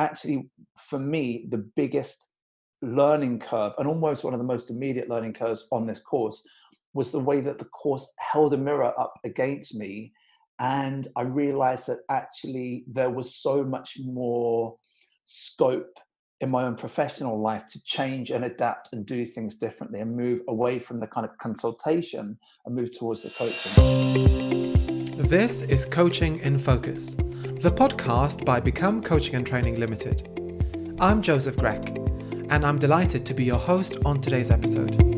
actually, for me, the biggest learning curve and almost one of the most immediate learning curves on this course was the way that the course held a mirror up against me. And I realized that actually there was so much more scope in my own professional life to change and adapt and do things differently and move away from the kind of consultation and move towards the coaching. This is Coaching in Focus, the podcast by Become Coaching and Training Limited. I'm Joseph Grech, and I'm delighted to be your host on today's episode.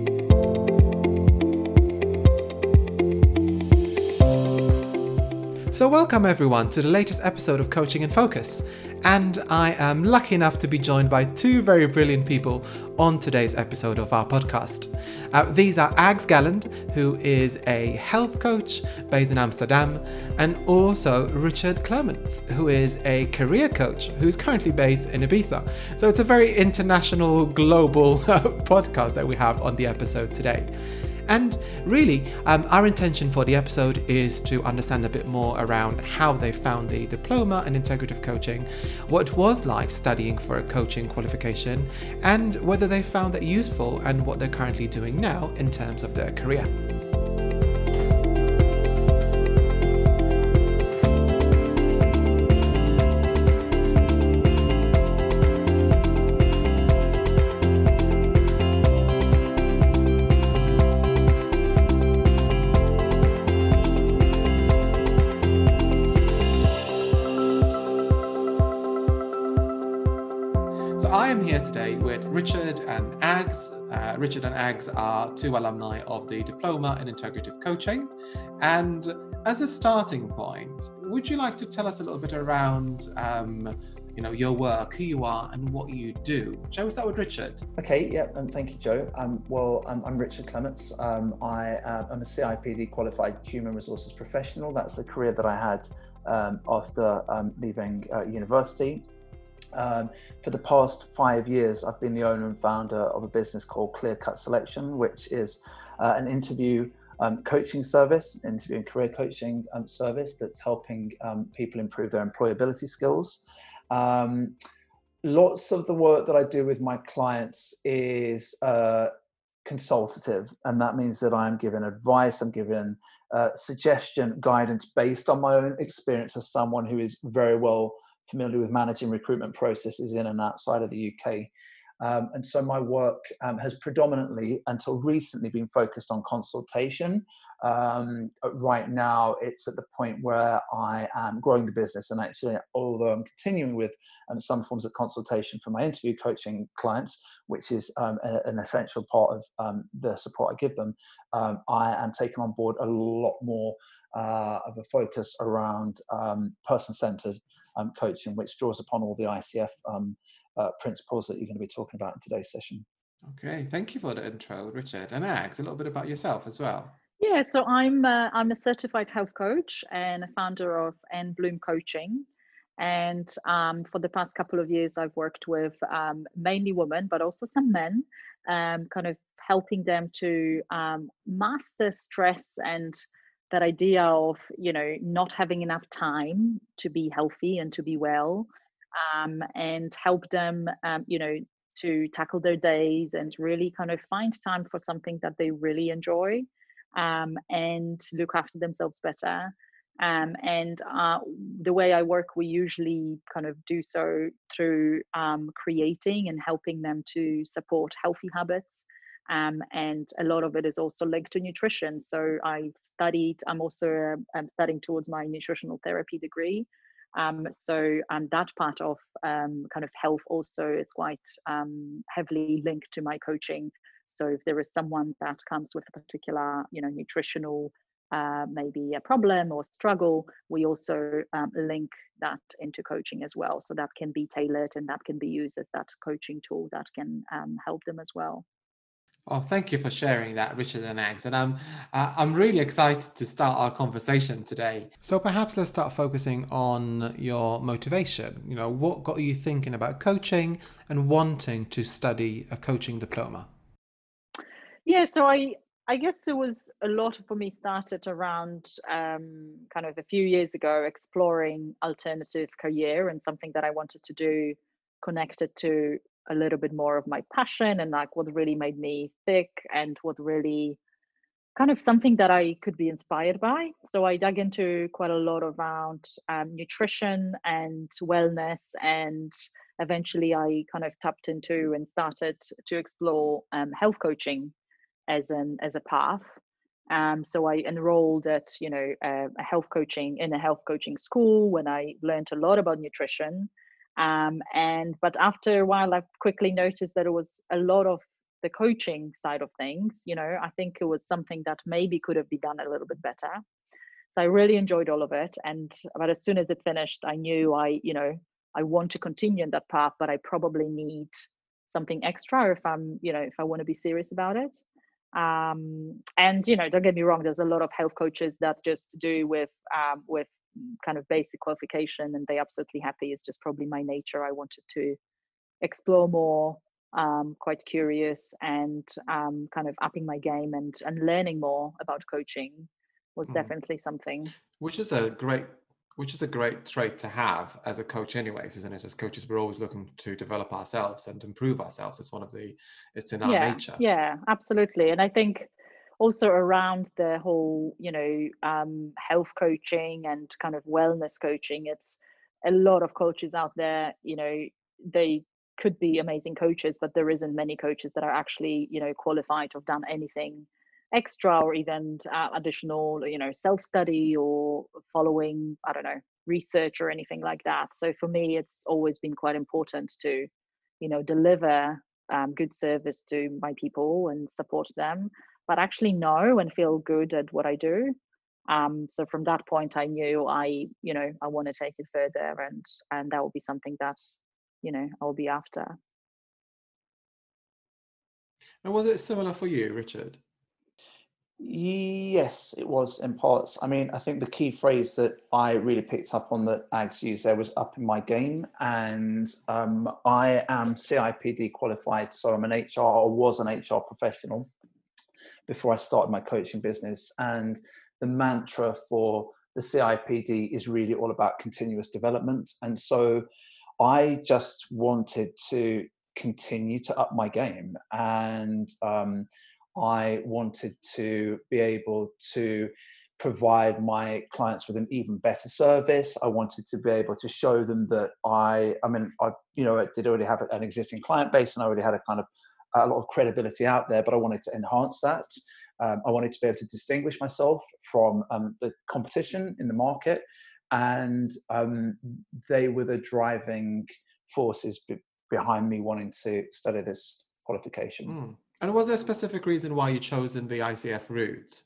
So, welcome everyone to the latest episode of Coaching in Focus. And I am lucky enough to be joined by two very brilliant people on today's episode of our podcast. Uh, these are Ags Galland, who is a health coach based in Amsterdam, and also Richard Clements, who is a career coach who's currently based in Ibiza. So, it's a very international, global podcast that we have on the episode today. And really, um, our intention for the episode is to understand a bit more around how they found the diploma in integrative coaching, what it was like studying for a coaching qualification, and whether they found that useful and what they're currently doing now in terms of their career. Richard and Ags are two alumni of the Diploma in Integrative Coaching. And as a starting point, would you like to tell us a little bit around, um, you know, your work, who you are, and what you do? Shall we start with Richard? Okay, yeah, and thank you, Joe. Um, well, I'm, I'm Richard Clements. Um, I am a CIPD qualified human resources professional. That's the career that I had um, after um, leaving uh, university. Um, for the past five years, I've been the owner and founder of a business called Clear Cut Selection, which is uh, an interview um, coaching service, interview and career coaching um, service that's helping um, people improve their employability skills. Um, lots of the work that I do with my clients is uh, consultative, and that means that I'm given advice, I'm given uh, suggestion, guidance based on my own experience as someone who is very well familiar with managing recruitment processes in and outside of the UK. Um, and so my work um, has predominantly, until recently, been focused on consultation. Um, right now, it's at the point where I am growing the business, and actually, although I'm continuing with um, some forms of consultation for my interview coaching clients, which is um, a, an essential part of um, the support I give them, I am taking on board a lot more uh, of a focus around person-centered um, coaching, which draws upon all the ICF um, uh, principles that you're going to be talking about in today's session. Okay, thank you for the intro, Richard. And Ags, a little bit about yourself as well. Yeah, so I'm uh, I'm a certified health coach and a founder of N Bloom Coaching. And um, for the past couple of years, I've worked with um, mainly women, but also some men, um, kind of helping them to um, master stress and that idea of you know not having enough time to be healthy and to be well um, and help them um, you know to tackle their days and really kind of find time for something that they really enjoy um, and look after themselves better. Um, and uh, the way I work, we usually kind of do so through um, creating and helping them to support healthy habits um, and a lot of it is also linked to nutrition. So I've studied, I'm also um, studying towards my nutritional therapy degree. Um, so um, that part of um, kind of health also is quite um, heavily linked to my coaching. So if there is someone that comes with a particular, you know, nutritional uh, maybe a problem or struggle, we also link that into coaching as well. So that can be tailored and that can be used as that coaching tool that can help them as well. Oh, thank you for sharing that, Richard and Ags. And I'm, uh, I'm really excited to start our conversation today. So perhaps let's start focusing on your motivation. You know, what got you thinking about coaching and wanting to study a coaching diploma? Yeah, so I, I guess there was a lot for me started around um, kind of a few years ago exploring alternative career and something that I wanted to do connected to a little bit more of my passion and like what really made me thick and what really kind of something that I could be inspired by. So I dug into quite a lot around um, nutrition and wellness, and eventually I kind of tapped into and started to explore um, health coaching as an as a path. Um, so I enrolled at you know a, a health coaching in a health coaching school when I learned a lot about nutrition. Um, and but after a while, I've quickly noticed that it was a lot of the coaching side of things you know i think it was something that maybe could have been done a little bit better. So i really enjoyed all of it and but as soon as it finished i knew i you know i want to continue in that path but i probably need something extra if i'm you know if i want to be serious about it. Um and you know don't get me wrong there's a lot of health coaches that just do with um with kind of basic qualification and they absolutely happy it's just probably my nature i wanted to explore more um, quite curious and um, kind of upping my game and and learning more about coaching was mm. definitely something. Which is a great which is a great trait to have as a coach anyways isn't it as coaches we're always looking to develop ourselves and improve ourselves it's one of the it's in our yeah, nature yeah absolutely and i think also around the whole you know um, health coaching and kind of wellness coaching it's a lot of coaches out there you know they could be amazing coaches, but there isn't many coaches that are actually, you know, qualified to have done anything extra or even uh, additional, you know, self study or following, I don't know, research or anything like that. So for me, it's always been quite important to, you know, deliver um, good service to my people and support them, but actually know and feel good at what I do. Um, so from that point, I knew I, you know, I want to take it further, and and that will be something that you know I'll be after. And was it similar for you, Richard? Yes, it was in parts. I mean, I think the key phrase that I really picked up on that Ags used there was up in my game. And um, I am CIPD qualified. So I'm an HR or was an HR professional before I started my coaching business. And the mantra for the CIPD is really all about continuous development. And so I just wanted to continue to up my game and um, I wanted to be able to provide my clients with an even better service. I wanted to be able to show them that I, I mean, I, you know, I did already have an existing client base and I already had a kind of a lot of credibility out there, but I wanted to enhance that. Um, I wanted to be able to distinguish myself from um, the competition in the market and um, they were the driving forces be- behind me wanting to study this qualification. Mm. And was there a specific reason why you chosen the ICF route?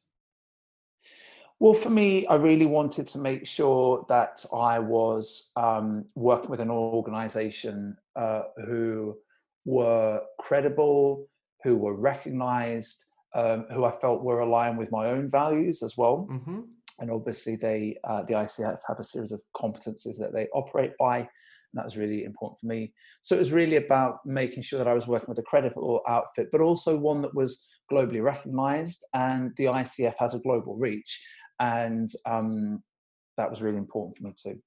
Well, for me, I really wanted to make sure that I was um, working with an organization uh, who were credible, who were recognized, um, who I felt were aligned with my own values as well. Mm-hmm. And obviously they uh, the ICF have a series of competencies that they operate by and that was really important for me. So it was really about making sure that I was working with a credible outfit but also one that was globally recognized and the ICF has a global reach and um, that was really important for me too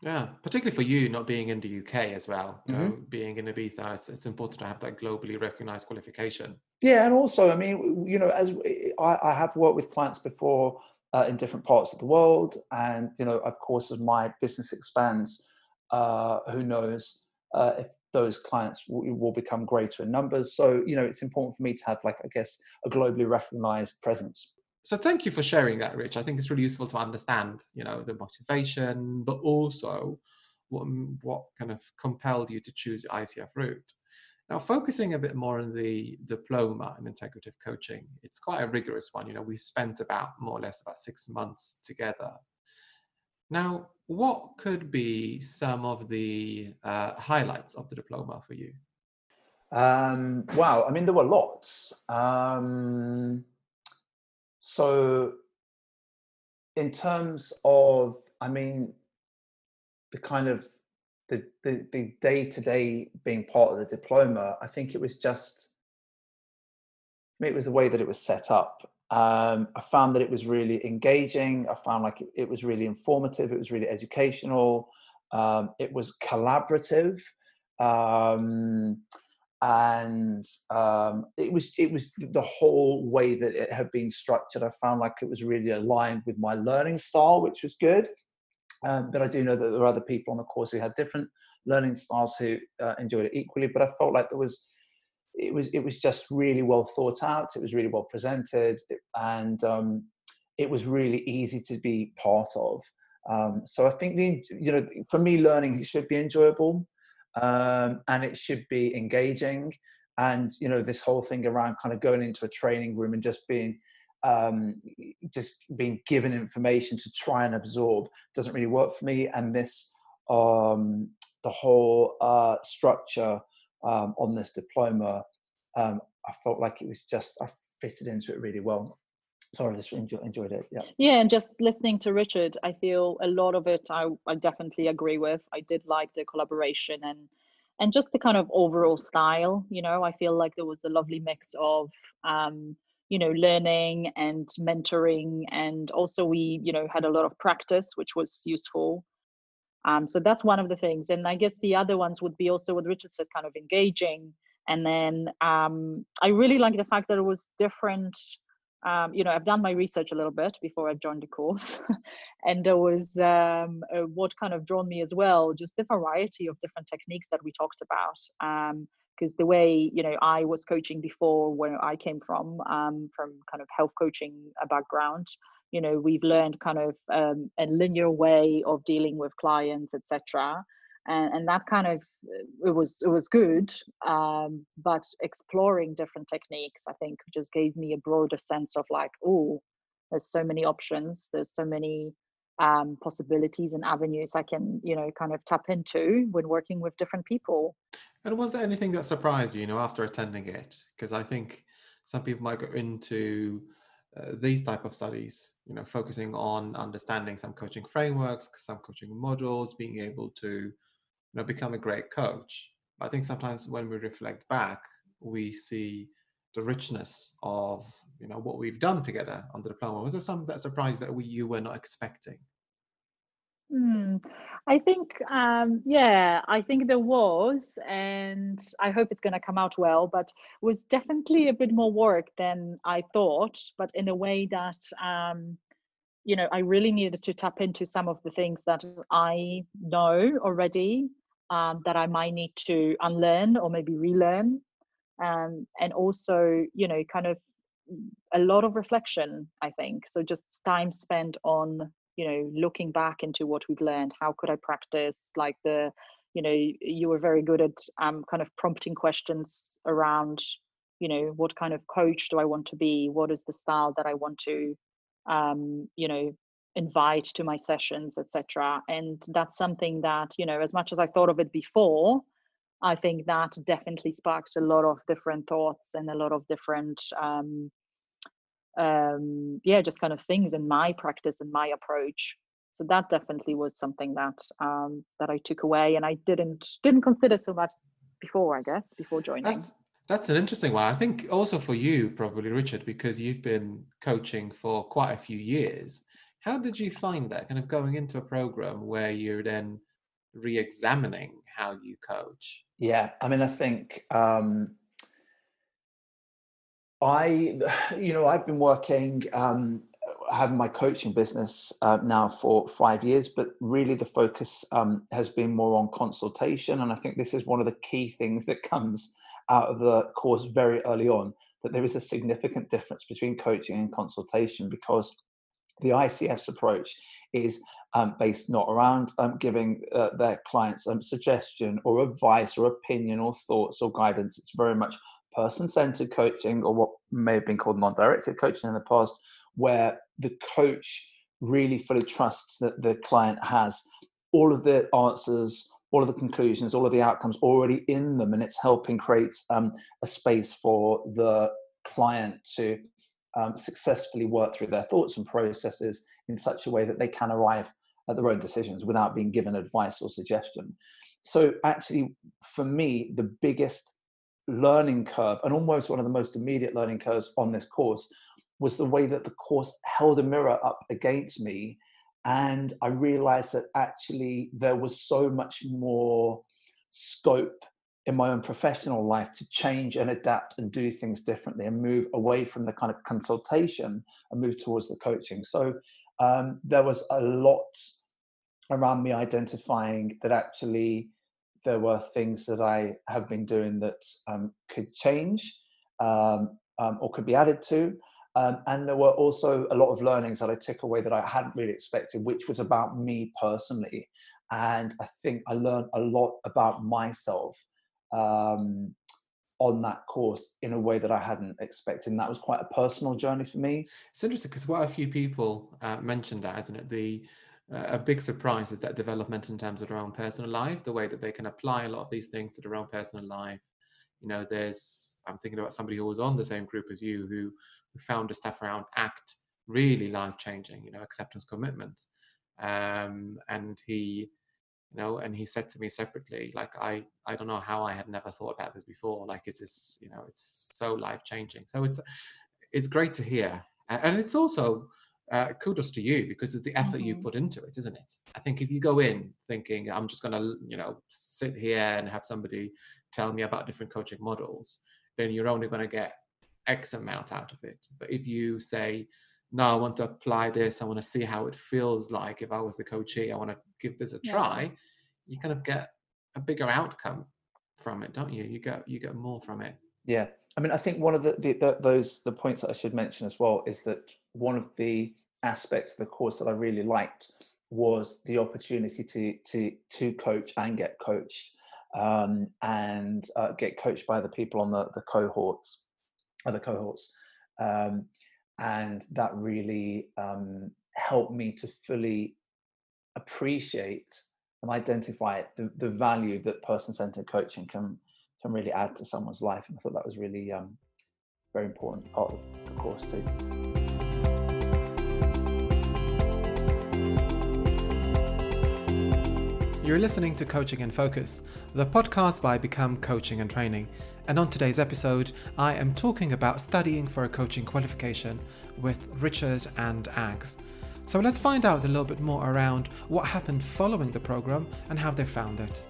yeah, particularly for you not being in the UK as well, you mm-hmm. know, being in Ibiza, it's, it's important to have that globally recognized qualification. Yeah, and also, I mean, you know, as I, I have worked with clients before uh, in different parts of the world. And, you know, of course, as my business expands, uh, who knows uh, if those clients will, will, become greater in numbers. So, you know, it's important for me to have, like, I guess, a globally recognized presence. So thank you for sharing that, Rich. I think it's really useful to understand, you know, the motivation, but also what, what kind of compelled you to choose the ICF route. Now, focusing a bit more on the diploma in integrative coaching, it's quite a rigorous one. You know, we spent about more or less about six months together. Now, what could be some of the uh, highlights of the diploma for you? Um, wow, I mean, there were lots. Um, so, in terms of, I mean, the kind of the the, the day-to-day being part of the diploma i think it was just it was the way that it was set up. Um, i found that it was really engaging. I found like it, it was really informative. It was really educational. Um, it was collaborative. Um, and um, it was it was the whole way that it had been structured. I found like it was really aligned with my learning style, which was good. Um, but I do know that there are other people on the course who had different learning styles who uh, enjoyed it equally. But I felt like there was it was it was just really well thought out. It was really well presented, and um, it was really easy to be part of. Um, so I think the you know for me learning should be enjoyable um, and it should be engaging. And you know, this whole thing around kind of going into a training room and just being um, just being given information to try and absorb doesn't really work for me. And this um, the whole uh, structure um, on this diploma, um, I felt like it was just I fitted into it really well sorry, just enjoy, enjoyed it. Yeah. Yeah, and just listening to Richard, I feel a lot of it I, I definitely agree with. I did like the collaboration and and just the kind of overall style. You know, I feel like there was a lovely mix of um, you know, learning and mentoring, and also we, you know, had a lot of practice, which was useful. Um, so that's one of the things. And I guess the other ones would be also what Richard said, kind of engaging. And then um, I really like the fact that it was different um, you know, I've done my research a little bit before I joined the course, and there was um, uh, what kind of drawn me as well, just the variety of different techniques that we talked about. Because um, the way you know I was coaching before, where I came from, um, from kind of health coaching background, you know, we've learned kind of um, a linear way of dealing with clients, etc and, and that kind of it was it was good um, but exploring different techniques i think just gave me a broader sense of like oh there's so many options there's so many um, possibilities and avenues i can you know kind of tap into when working with different people. And was there anything that surprised you you know after attending it? Because i think some people might go into uh, these type of studies you know focusing on understanding some coaching frameworks some coaching modules being able to know become a great coach i think sometimes when we reflect back we see the richness of you know what we've done together on the diploma was there some that surprised that we, you were not expecting? Mm, i think um, yeah i think there was and i hope it's going to come out well but was definitely a bit more work than i thought but in a way that um, you know i really needed to tap into some of the things that i know already um, that I might need to unlearn or maybe relearn. Um, and also, you know, kind of a lot of reflection, I think. So just time spent on, you know, looking back into what we've learned. How could I practice? Like the, you know, you were very good at um, kind of prompting questions around, you know, what kind of coach do I want to be? What is the style that I want to, um, you know, invite to my sessions etc and that's something that you know as much as i thought of it before i think that definitely sparked a lot of different thoughts and a lot of different um, um, yeah just kind of things in my practice and my approach. So that definitely was something that um, that i took away and i didn't didn't consider so much before i guess before joining. That's, that's an interesting one i think also for you probably richard because you've been coaching for quite a few years how did you find that kind of going into a program where you're then re-examining how you coach? Yeah, I mean, I think um, I, you know, I've been working, um, having my coaching business uh, now for five years, but really the focus um, has been more on consultation. And I think this is one of the key things that comes out of the course very early on that there is a significant difference between coaching and consultation because the ICF's approach is um, based not around um, giving uh, their clients um, suggestion or advice or opinion or thoughts or guidance. It's very much person centered coaching or what may have been called non directed coaching in the past, where the coach really fully trusts that the client has all of the answers, all of the conclusions, all of the outcomes already in them, and it's helping create um, a space for the client to um, successfully work through their thoughts and processes in such a way that they can arrive at their own decisions without being given advice or suggestion. So, actually, for me, the biggest learning curve and almost one of the most immediate learning curves on this course was the way that the course held a mirror up against me. And I realized that actually there was so much more scope in my own professional life to change and adapt and do things differently and move away from the kind of consultation and move towards the coaching. So um, there was a lot around me identifying that actually there were things that I have been doing that um, could change um, um, or could be added to. Um, and there were also a lot of learnings that I took away that I hadn't really expected, which was about me personally. And I think I learned a lot about myself um, on that course in a way that I hadn't expected. And that was quite a personal journey for me. It's interesting because quite a few people uh, mentioned that, isn't it? The uh, a big surprise is that development in terms of their own personal life, the way that they can apply a lot of these things to their own personal life. You know, there's I'm thinking about somebody who was on the same group as you who, who found the stuff around ACT really life changing. You know, acceptance commitment, um, and he you know and he said to me separately like i i don't know how i had never thought about this before like it's just you know it's so life changing so it's it's great to hear and it's also uh, kudos to you because it's the effort mm-hmm. you put into it isn't it i think if you go in thinking i'm just going to you know sit here and have somebody tell me about different coaching models then you're only going to get x amount out of it but if you say no, I want to apply this. I want to see how it feels like if I was the coachee. I want to give this a try. You kind of get a bigger outcome from it, don't you? You get you get more from it. Yeah, I mean, I think one of the, the, the those the points that I should mention as well is that one of the aspects of the course that I really liked was the opportunity to to to coach and get coached um, and uh, get coached by the people on the the cohorts, other cohorts. Um, and that really um, helped me to fully appreciate and identify the, the value that person-centered coaching can can really add to someone's life and i thought that was really um, very important part of the course too You're listening to Coaching in Focus, the podcast by Become Coaching and Training. And on today's episode, I am talking about studying for a coaching qualification with Richard and Ags. So let's find out a little bit more around what happened following the program and how they found it.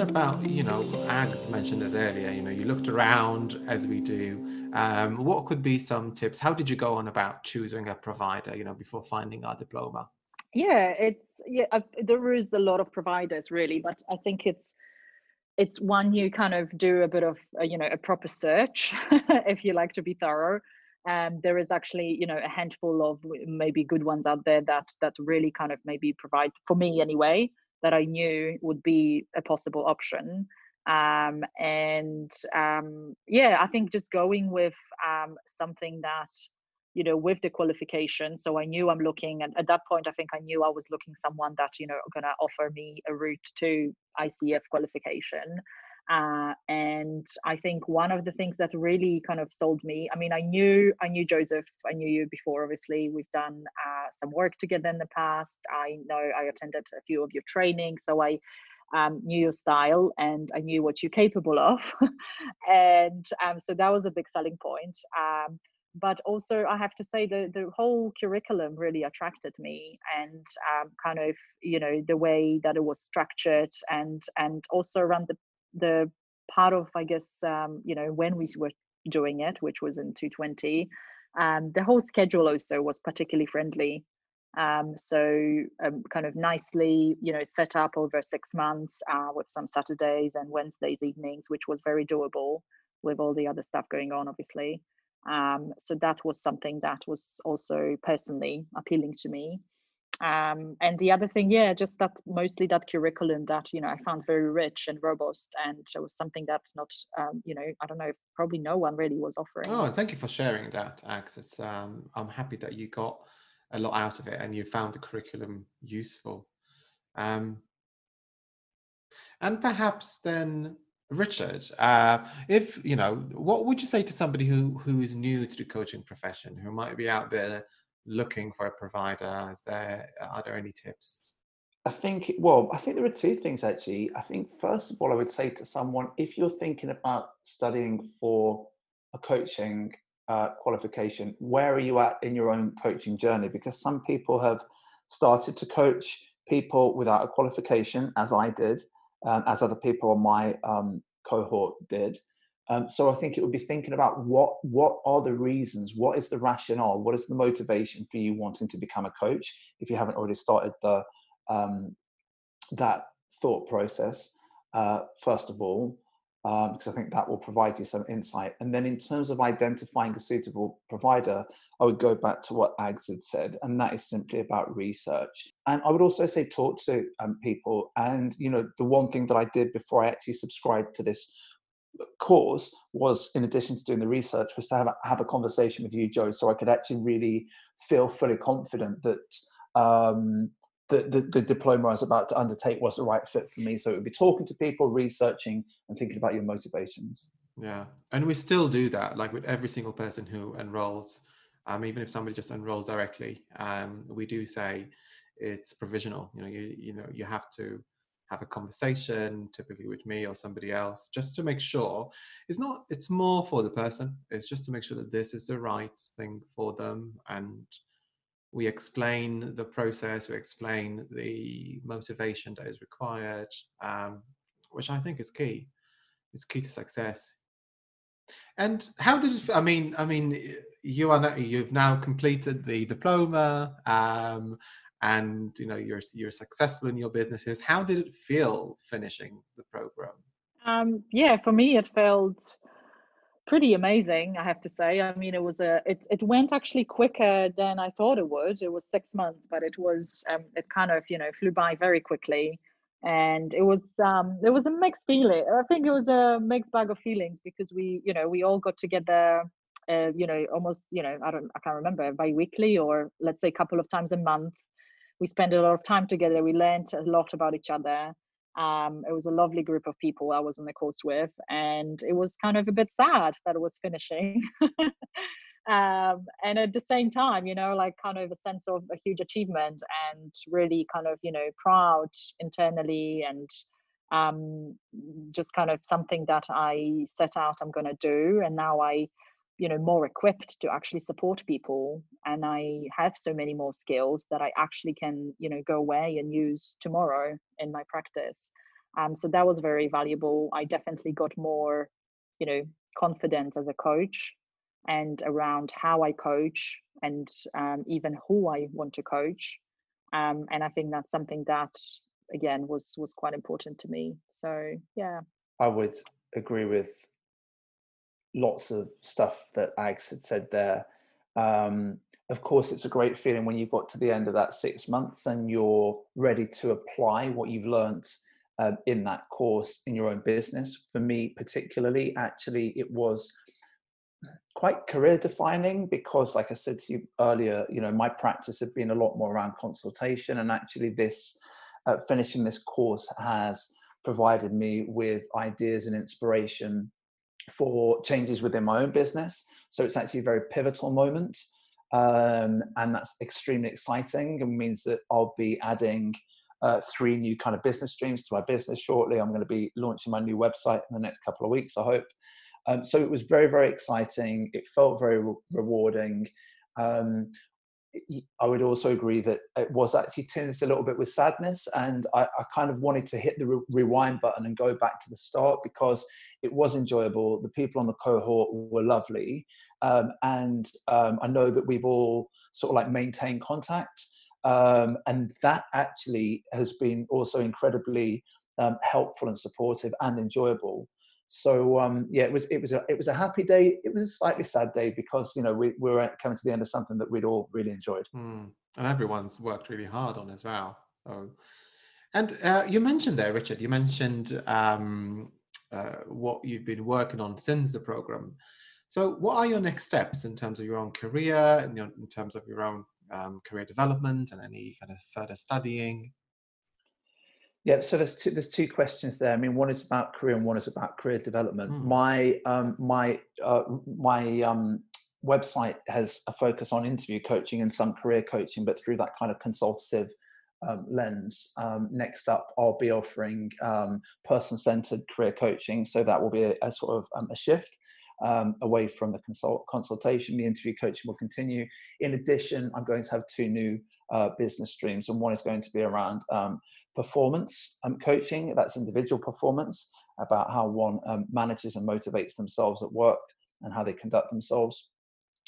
About, you know, Ags mentioned this earlier, you know, you looked around as we do. Um, what could be some tips? How did you go on about choosing a provider, you know, before finding our diploma? yeah it's yeah I, there is a lot of providers really but i think it's it's one you kind of do a bit of a, you know a proper search if you like to be thorough um, there is actually you know a handful of maybe good ones out there that that really kind of maybe provide for me anyway that i knew would be a possible option um, and um, yeah i think just going with um, something that you know with the qualification so i knew i'm looking and at that point i think i knew i was looking someone that you know going to offer me a route to icf qualification uh, and i think one of the things that really kind of sold me i mean i knew i knew joseph i knew you before obviously we've done uh, some work together in the past i know i attended a few of your trainings so i um, knew your style and I knew what you're capable of. and um, so that was a big selling point. Um, but also i have to say the the whole curriculum really attracted me and um, kind of you know the way that it was structured and and also around the the part of i guess um, you know when we were doing it which was in 220 um, the whole schedule also was particularly friendly um, so um, kind of nicely you know set up over six months uh, with some saturdays and wednesdays evenings which was very doable with all the other stuff going on obviously um, so that was something that was also personally appealing to me. Um, and the other thing, yeah, just that mostly that curriculum that you know I found very rich and robust, and it was something that not um, you know I don't know probably no one really was offering. Oh, thank you for sharing that, Ags. It's um, I'm happy that you got a lot out of it and you found the curriculum useful. Um, and perhaps then Richard, uh, if you know, what would you say to somebody who who is new to the coaching profession, who might be out there looking for a provider? Is there are there any tips? I think well, I think there are two things actually. I think first of all, I would say to someone if you're thinking about studying for a coaching uh, qualification, where are you at in your own coaching journey? Because some people have started to coach people without a qualification, as I did, um, as other people on my um, cohort did. Um, so I think it would be thinking about what what are the reasons, what is the rationale, what is the motivation for you wanting to become a coach if you haven't already started the um, that thought process uh, first of all, um, because I think that will provide you some insight. And then in terms of identifying a suitable provider, I would go back to what Ags had said, and that is simply about research. And I would also say talk to um, people. And you know, the one thing that I did before I actually subscribed to this course was in addition to doing the research was to have a, have a conversation with you joe so i could actually really feel fully confident that um, the, the, the, diploma I was about to undertake was the right fit for me. So it would be talking to people, researching, and thinking about your motivations. Yeah, and we still do that, like with every single person who enrolls. Um, even if somebody just enrolls directly, um, we do say it's provisional. You know, you you know you have to have a conversation typically with me or somebody else just to make sure. It's not it's more for the person. It's just to make sure that this is the right thing for them and we explain the process we explain the motivation that is required um, which i think is key. It's key to success. And how did it i mean i mean you are now, you've now completed the diploma um, and you know you're you're successful in your businesses how did it feel finishing the program? Um, yeah for me it felt pretty amazing i have to say. I mean it was a it, it went actually quicker than i thought it would. It was six months but it was um, it kind of you know flew by very quickly. And it was um it was a mixed feeling. I think it was a mixed bag of feelings because we you know we all got together uh, you know almost you know i don't i can't remember bi-weekly or let's say a couple of times a month we spent a lot of time together. We learned a lot about each other. Um, it was a lovely group of people I was on the course with, and it was kind of a bit sad that it was finishing. um, and at the same time, you know, like kind of a sense of a huge achievement and really kind of, you know, proud internally and um, just kind of something that I set out I'm going to do. And now I you know more equipped to actually support people and i have so many more skills that i actually can you know go away and use tomorrow in my practice. Um, so that was very valuable. I definitely got more you know confidence as a coach and around how i coach and um, even who i want to coach. Um, and i think that's something that again was was quite important to me. So yeah. I would agree with lots of stuff that Ags had said there. Um, of course, it's a great feeling when you've got to the end of that six months and you're ready to apply what you've learned um, in that course in your own business. For me, particularly, actually, it was quite career defining because, like I said to you earlier, you know, my practice had been a lot more around consultation, and actually, this uh, finishing this course has provided me with ideas and inspiration for changes within my own business. So it's actually a very pivotal moment. Um, and that's extremely exciting and means that I'll be adding uh, three new kind of business streams to my business shortly. I'm going to be launching my new website in the next couple of weeks, I hope. Um, so it was very, very exciting. It felt very re- rewarding. Um, I would also agree that it was actually tinged a little bit with sadness, and I, I kind of wanted to hit the re- rewind button and go back to the start because it was enjoyable. The people on the cohort were lovely, um, and um, I know that we've all sort of like maintained contact, um, and that actually has been also incredibly um, helpful and supportive and enjoyable so um, yeah, it was it was a it was a happy day. It was a slightly sad day because you know we, we were coming to the end of something that we'd all really enjoyed. Mm. And everyone's worked really hard on as well. So, and uh, you mentioned there, Richard. You mentioned um, uh, what you've been working on since the program. So, what are your next steps in terms of your own career, and in terms of your own um, career development, and any kind of further studying? Yeah, so there's two, there's two questions there. I mean, one is about career and one is about career development. Mm. My um, my uh, my um, website has a focus on interview coaching and some career coaching, but through that kind of consultative um, lens. Um, next up, I'll be offering um, person-centered career coaching, so that will be a, a sort of um, a shift. Um, away from the consult- consultation. The interview coaching will continue. In addition, I'm going to have two new uh, business streams, and one is going to be around um, performance um, coaching. That's individual performance about how one um, manages and motivates themselves at work and how they conduct themselves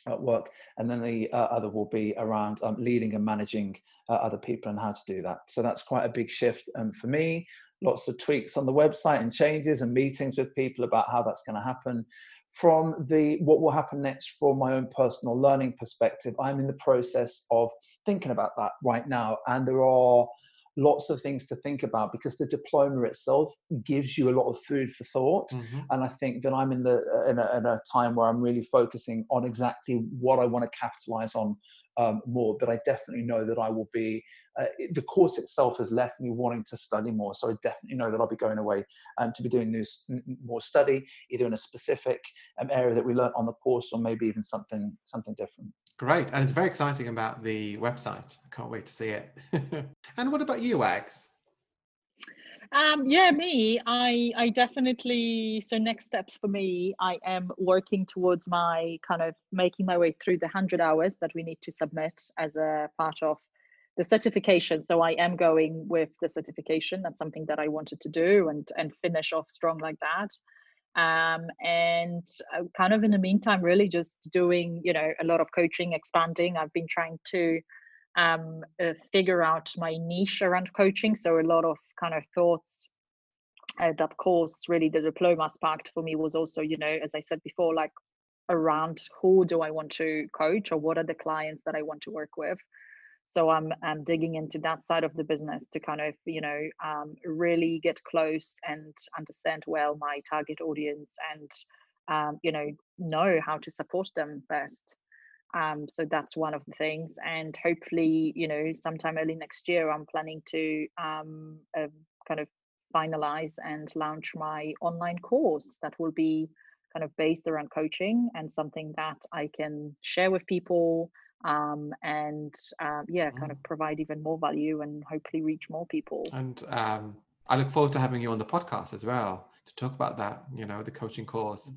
at work. And then the uh, other will be around um, leading and managing uh, other people and how to do that. So that's quite a big shift um, for me. Lots of tweaks on the website and changes and meetings with people about how that's going to happen. From the what will happen next from my own personal learning perspective, I'm in the process of thinking about that right now, and there are lots of things to think about because the diploma itself gives you a lot of food for thought mm-hmm. and i think that i'm in the uh, in a, in a, time where i'm really focusing on exactly what i want to capitalize on um, more but i definitely know that i will be uh, the course itself has left me wanting to study more so i definitely know that i'll be going away um, to be doing new, more study either in a specific um, area that we learned on the course or maybe even something something different Great. And it's very exciting about the website. I can't wait to see it. and what about you, Ags? Um, yeah, me, I, I definitely, so next steps for me, I am working towards my kind of making my way through the 100 hours that we need to submit as a part of the certification. So I am going with the certification. That's something that I wanted to do and, and finish off strong like that um, and uh, kind of in the meantime really just doing you know a lot of coaching expanding i've been trying to um, uh, figure out my niche around coaching. So a lot of kind of thoughts uh, that course really the diploma sparked for me was also you know as i said before like around who do i want to coach or what are the clients that i want to work with. So I'm, I'm digging into that side of the business to kind of you know um, really get close and understand well my target audience and um, you know know how to support them best um, so that's one of the things and hopefully you know sometime early next year i'm planning to um, uh, kind of finalize and launch my online course that will be kind of based around coaching and something that i can share with people um, and uh, yeah, kind of mm. provide even more value and hopefully reach more people. And um, I look forward to having you on the podcast as well to talk about that. You know, the coaching course.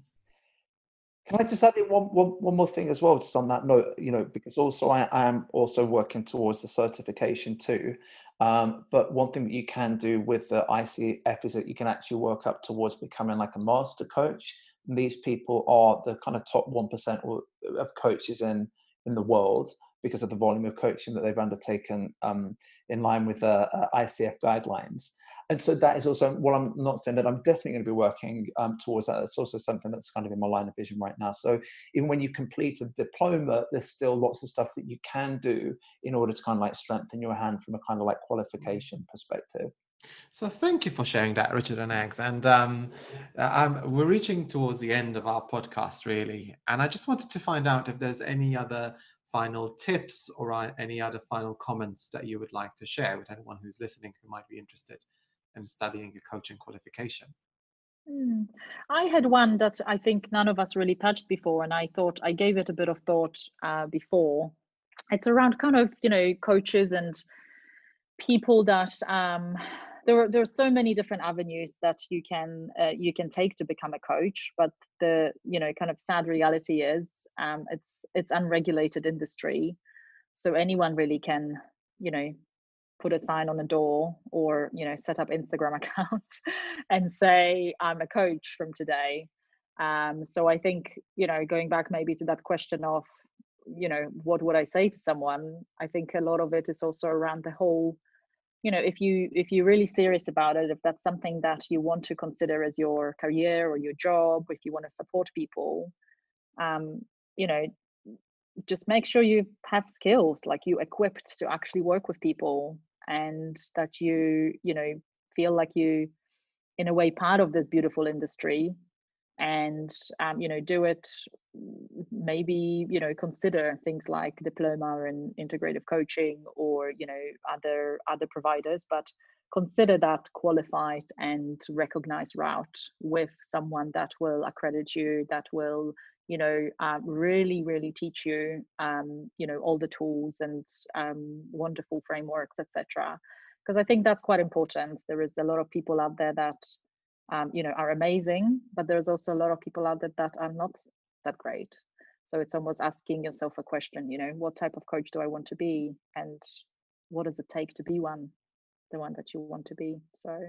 Can I just add in one, one, one more thing as well, just on that note, you know, because also I, I am also working towards the certification too. Um, but one thing that you can do with the ICF is that you can actually work up towards becoming like a master coach. And these people are the kind of top 1% of coaches in in the world because of the volume of coaching that they've undertaken um, in line with uh, uh, ICF guidelines. And so that is also, well, I'm not saying that I'm definitely going to be working um, towards that. It's also something that's kind of in my line of vision right now. So even when you complete a diploma, there's still lots of stuff that you can do in order to kind of like strengthen your hand from a kind of like qualification perspective. So thank you for sharing that, Richard and Ags. And um, uh, um, we're reaching towards the end of our podcast, really. And I just wanted to find out if there's any other final tips or uh, any other final comments that you would like to share with anyone who's listening who might be interested in studying a coaching qualification. Hmm. I had one that I think none of us really touched before, and I thought I gave it a bit of thought uh, before. It's around kind of you know coaches and people that um, there are there are so many different avenues that you can uh, you can take to become a coach but the you know kind of sad reality is um, it's it's unregulated industry. So anyone really can you know put a sign on the door or you know set up instagram account and say i'm a coach from today. Um, so i think you know going back maybe to that question of you know what would i say to someone? I think a lot of it is also around the whole you know if you if you're really serious about it if that's something that you want to consider as your career or your job if you want to support people um you know just make sure you have skills like you're equipped to actually work with people and that you you know feel like you in a way part of this beautiful industry and um, you know do it maybe you know consider things like diploma and integrative coaching or you know other other providers but consider that qualified and recognized route with someone that will accredit you that will you know uh, really really teach you um, you know all the tools and um, wonderful frameworks etc because i think that's quite important. There is a lot of people out there that um, you know are amazing but there's also a lot of people out there that are not that great. So it's almost asking yourself a question you know what type of coach do i want to be and what does it take to be one the one that you want to be? So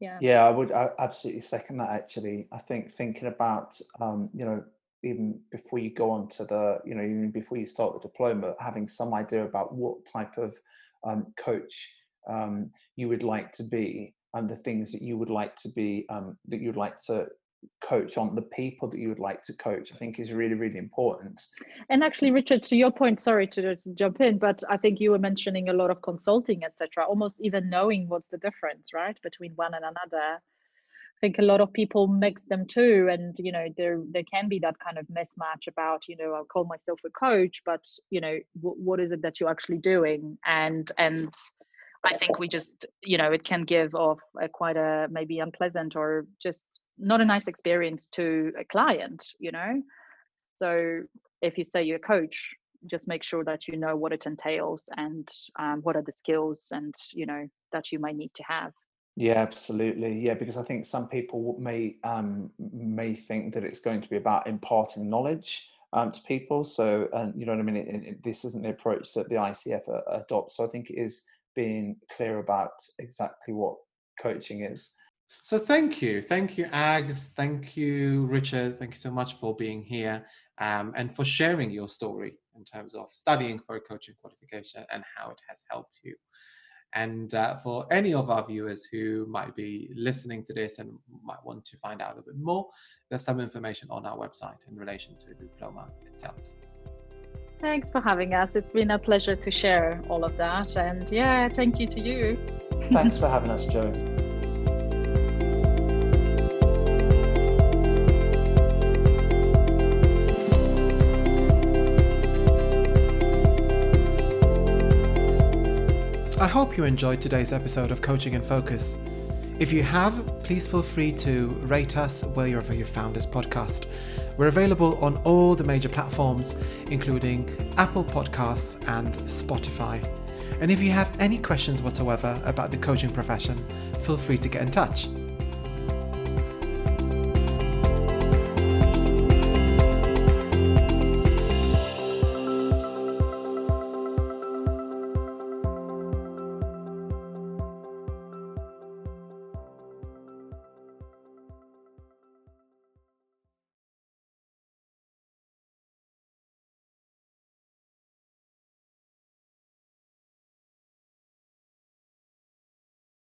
yeah. Yeah i would I absolutely second that actually. I think thinking about um, you know even before you go on to the you know even before you start the diploma having some idea about what type of um, coach um, you would like to be and the things that you would like to be um, that you'd like to coach on the people that you would like to coach i think is really really important. And actually richard to your point sorry to, to jump in but i think you were mentioning a lot of consulting etc almost even knowing what's the difference right between one and another. I think a lot of people mix them too and you know there there can be that kind of mismatch about you know i'll call myself a coach but you know w- what is it that you're actually doing? And and I think we just, you know, it can give off a quite a maybe unpleasant or just not a nice experience to a client, you know. So if you say you're a coach, just make sure that you know what it entails and um, what are the skills and you know that you might need to have. Yeah, absolutely. Yeah, because I think some people may um, may think that it's going to be about imparting knowledge um, to people. So, and you know what I mean. It, it, this isn't the approach that the ICF adopts. So, I think it is being clear about exactly what coaching is. So thank you, thank you, Ags, thank you, Richard, thank you so much for being here um, and for sharing your story in terms of studying for a coaching qualification and how it has helped you. And uh, for any of our viewers who might be listening to this and might want to find out a bit more, there's some information on our website in relation to the diploma itself. Thanks for having us. It's been a pleasure to share all of that. And yeah, thank you to you. Thanks for having us, Joe. I hope you enjoyed today's episode of Coaching in Focus. If you have, please feel free to rate us wherever you found this podcast. We're available on all the major platforms, including Apple Podcasts and Spotify. And if you have any questions whatsoever about the coaching profession, feel free to get in touch.